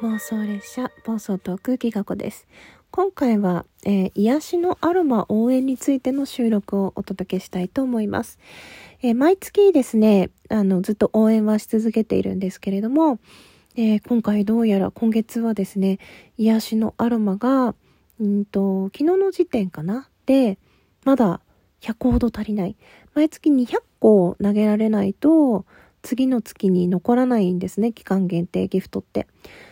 妄想列車暴走トークギガ子です。今回は、えー、癒しのアロマ応援についての収録をお届けしたいと思います、えー、毎月ですねあのずっと応援はし続けているんですけれども、えー、今回どうやら今月はですね癒しのアロマがうんと昨日の時点かな？でまだ100個ほど足りない。毎月200個投げられないと次の月に残らないんですね。期間限定ギフトって。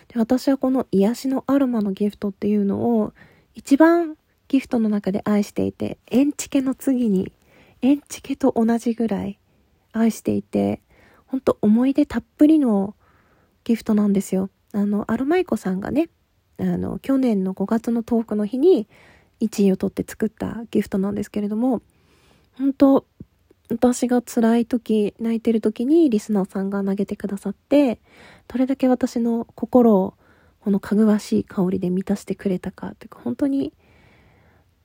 で私はこの癒しのアロマのギフトっていうのを一番ギフトの中で愛していてエンチケの次にエンチケと同じぐらい愛していてほんと思い出たっぷりのギフトなんですよ。あのアロマイコさんがねあの去年の5月のトークの日に1位を取って作ったギフトなんですけれども本当私が辛い時、泣いてる時にリスナーさんが投げてくださって、どれだけ私の心をこのかぐわしい香りで満たしてくれたかというか、本当に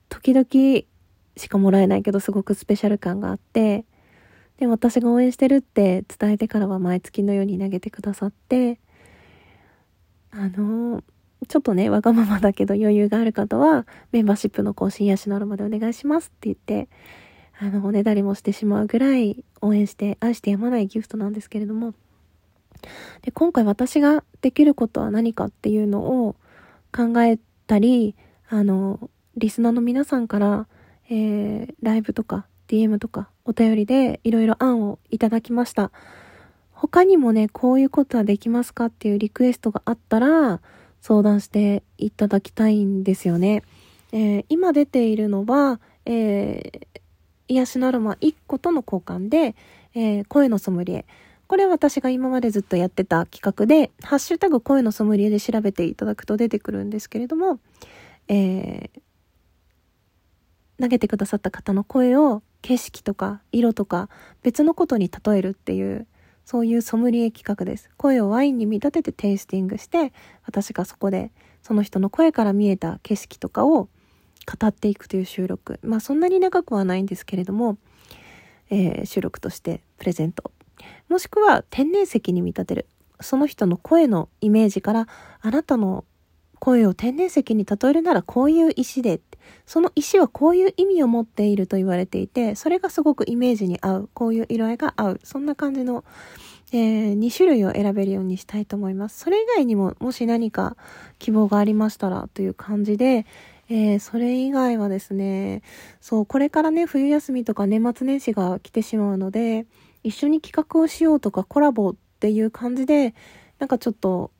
時々しかもらえないけどすごくスペシャル感があって、で、私が応援してるって伝えてからは毎月のように投げてくださって、あのちょっとね、わがままだけど余裕がある方は、メンバーシップの更新やしのるまでお願いしますって言って、あの、おねだりもしてしまうぐらい応援して愛してやまないギフトなんですけれども、で、今回私ができることは何かっていうのを考えたり、あの、リスナーの皆さんから、えー、ライブとか DM とかお便りでいろいろ案をいただきました。他にもね、こういうことはできますかっていうリクエストがあったら相談していただきたいんですよね。えー、今出ているのは、えー、癒しのアロマ1個との交換で、えー、声のソムリエ。これは私が今までずっとやってた企画で、ハッシュタグ声のソムリエで調べていただくと出てくるんですけれども、えー、投げてくださった方の声を景色とか色とか別のことに例えるっていう、そういうソムリエ企画です。声をワインに見立ててテイスティングして、私がそこでその人の声から見えた景色とかを語っていくという収録。まあそんなに長くはないんですけれども、えー、収録としてプレゼント。もしくは天然石に見立てる。その人の声のイメージからあなたの声を天然石に例えるならこういう石で。その石はこういう意味を持っていると言われていてそれがすごくイメージに合う。こういう色合いが合う。そんな感じの、えー、2種類を選べるようにしたいと思います。それ以外にももし何か希望がありましたらという感じで、えー、それ以外はですね、そう、これからね、冬休みとか年末年始が来てしまうので、一緒に企画をしようとかコラボっていう感じで、なんかちょっと、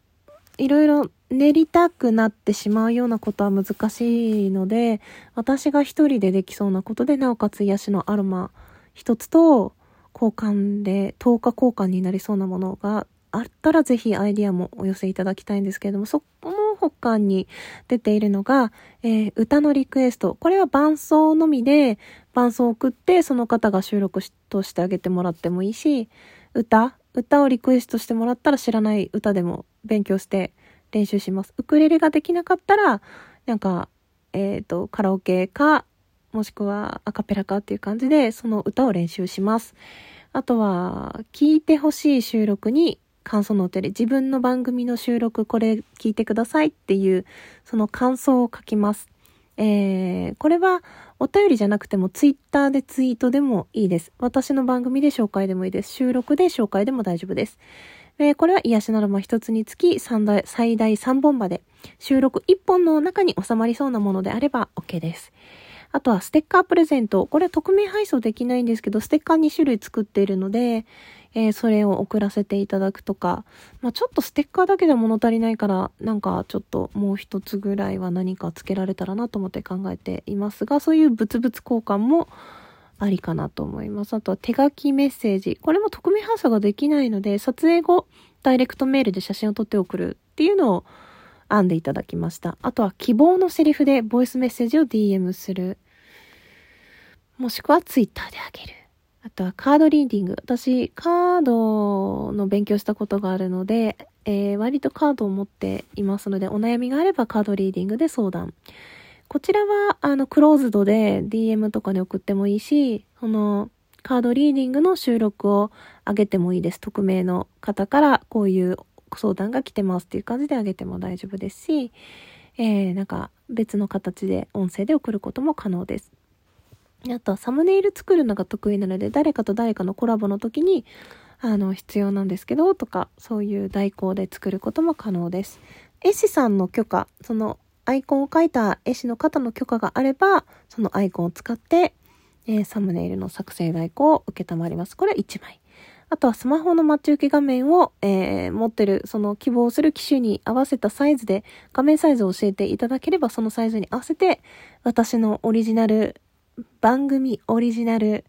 いろいろ練りたくなってしまうようなことは難しいので、私が一人でできそうなことで、なおかつ癒しのアロマ一つと、交換で、10日交換になりそうなものがあったらぜひアイディアもお寄せいただきたいんですけれども、そこも他に出ているのが、えー、歌のリクエスト。これは伴奏のみで、伴奏を送って、その方が収録としてあげてもらってもいいし、歌？歌をリクエストしてもらったら知らない歌でも勉強して練習します。ウクレレができなかったら、なんか、えっ、ー、と、カラオケか、もしくはアカペラかっていう感じで、その歌を練習します。あとは、聴いてほしい収録に感想のお手で自分の番組の収録これ聞いてくださいっていうその感想を書きます。えー、これはお便りじゃなくてもツイッターでツイートでもいいです。私の番組で紹介でもいいです。収録で紹介でも大丈夫です。えー、これは癒しならま一つにつき大最大3本まで収録1本の中に収まりそうなものであれば OK です。あとはステッカープレゼント。これ匿名配送できないんですけど、ステッカー2種類作っているので、えー、それを送らせていただくとか、まあ、ちょっとステッカーだけで物足りないから、なんかちょっともう一つぐらいは何かつけられたらなと思って考えていますが、そういう物々交換もありかなと思います。あとは手書きメッセージ。これも匿名発送ができないので、撮影後、ダイレクトメールで写真を撮って送るっていうのを編んでいただきました。あとは希望のセリフでボイスメッセージを DM する。もしくは Twitter であげる。あとはカードリーディング。私、カードの勉強したことがあるので、えー、割とカードを持っていますので、お悩みがあればカードリーディングで相談。こちらは、あの、クローズドで DM とかで送ってもいいし、その、カードリーディングの収録を上げてもいいです。匿名の方からこういうご相談が来てますっていう感じであげても大丈夫ですし、えー、なんか別の形で音声で送ることも可能です。あとはサムネイル作るのが得意なので、誰かと誰かのコラボの時に、あの、必要なんですけど、とか、そういう代行で作ることも可能です。絵師さんの許可、そのアイコンを描いた絵師の方の許可があれば、そのアイコンを使って、えー、サムネイルの作成代行を受けたまります。これは1枚。あとはスマホの待ち受け画面を、えー、持ってる、その希望する機種に合わせたサイズで、画面サイズを教えていただければ、そのサイズに合わせて、私のオリジナル、番組オリジナル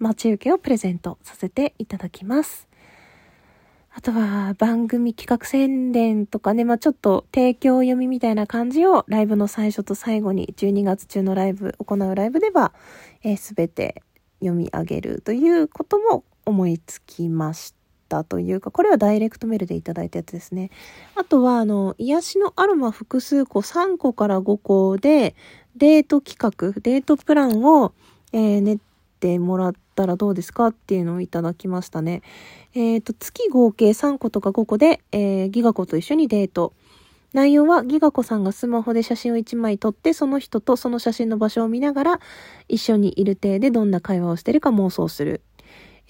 待ち受けをプレゼントさせていただきます。あとは番組企画宣伝とかね、まあ、ちょっと提供読みみたいな感じをライブの最初と最後に12月中のライブ、行うライブでは、す、え、べ、て読み上げるということも思いつきましたというか、これはダイレクトメールでいただいたやつですね。あとは、あの、癒しのアロマ複数個3個から5個で、デート企画、デートプランを、えー、練ってもらったらどうですかっていうのをいただきましたね。えっ、ー、と、月合計3個とか5個で、えー、ギガ子と一緒にデート。内容はギガ子さんがスマホで写真を1枚撮って、その人とその写真の場所を見ながら、一緒にいる体でどんな会話をしてるか妄想する。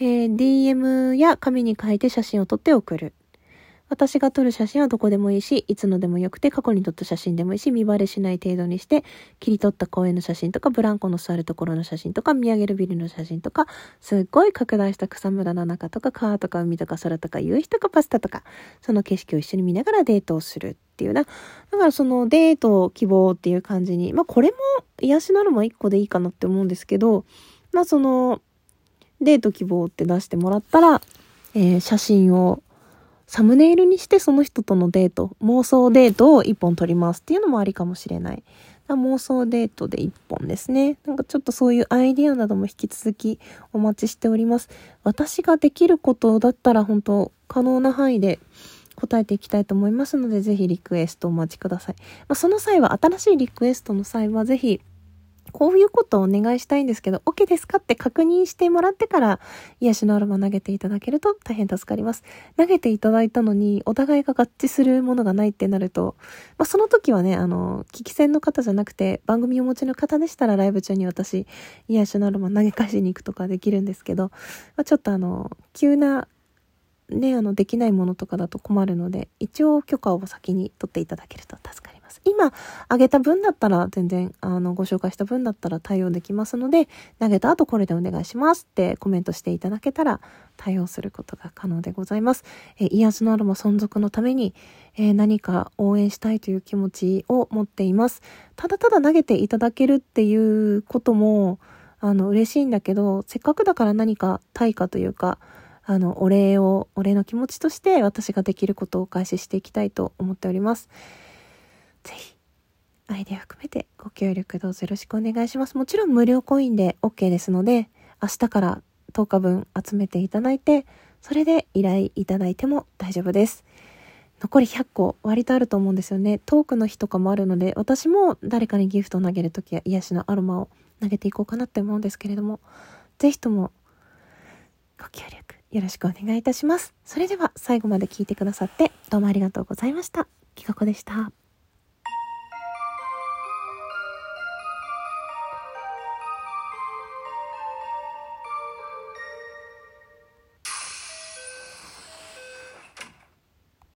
えー、DM や紙に書いて写真を撮って送る。私が撮る写真はどこでもいいし、いつのでもよくて過去に撮った写真でもいいし、見バレしない程度にして、切り取った公園の写真とか、ブランコの座るところの写真とか、見上げるビルの写真とか、すっごい拡大した草むらの中とか、川とか海とか空とか、夕日とかパスタとか、その景色を一緒に見ながらデートをするっていうな。だからそのデート希望っていう感じに、まあこれも癒しなるも一個でいいかなって思うんですけど、まあその、デート希望って出してもらったら、えー、写真をサムネイルにしてその人とのデート、妄想デートを一本撮りますっていうのもありかもしれない。妄想デートで一本ですね。なんかちょっとそういうアイディアなども引き続きお待ちしております。私ができることだったら本当可能な範囲で答えていきたいと思いますので、ぜひリクエストお待ちください。まあ、その際は、新しいリクエストの際は、ぜひ、こういうことをお願いしたいんですけど、OK ですかって確認してもらってから、癒しのアロマ投げていただけると大変助かります。投げていただいたのに、お互いが合致するものがないってなると、まあ、その時はね、あの、聞き戦の方じゃなくて、番組をお持ちの方でしたら、ライブ中に私、癒しのアロマ投げ返しに行くとかできるんですけど、まあ、ちょっとあの、急なね、あの、できないものとかだと困るので、一応許可を先に取っていただけると助かります。今、あげた分だったら、全然、あの、ご紹介した分だったら対応できますので、投げた後これでお願いしますってコメントしていただけたら、対応することが可能でございます。えー、癒しのアロマ存続のために、えー、何か応援したいという気持ちを持っています。ただただ投げていただけるっていうことも、あの、嬉しいんだけど、せっかくだから何か対価というか、あの、お礼を、お礼の気持ちとして私ができることをお返ししていきたいと思っております。ぜひ、アイデア含めてご協力どうぞよろしくお願いします。もちろん無料コインで OK ですので、明日から10日分集めていただいて、それで依頼いただいても大丈夫です。残り100個割とあると思うんですよね。トークの日とかもあるので、私も誰かにギフトを投げるときは癒しのアロマを投げていこうかなって思うんですけれども、ぜひともご協力よろしくお願いいたします。それでは最後まで聞いてくださってどうもありがとうございました。きかこでした。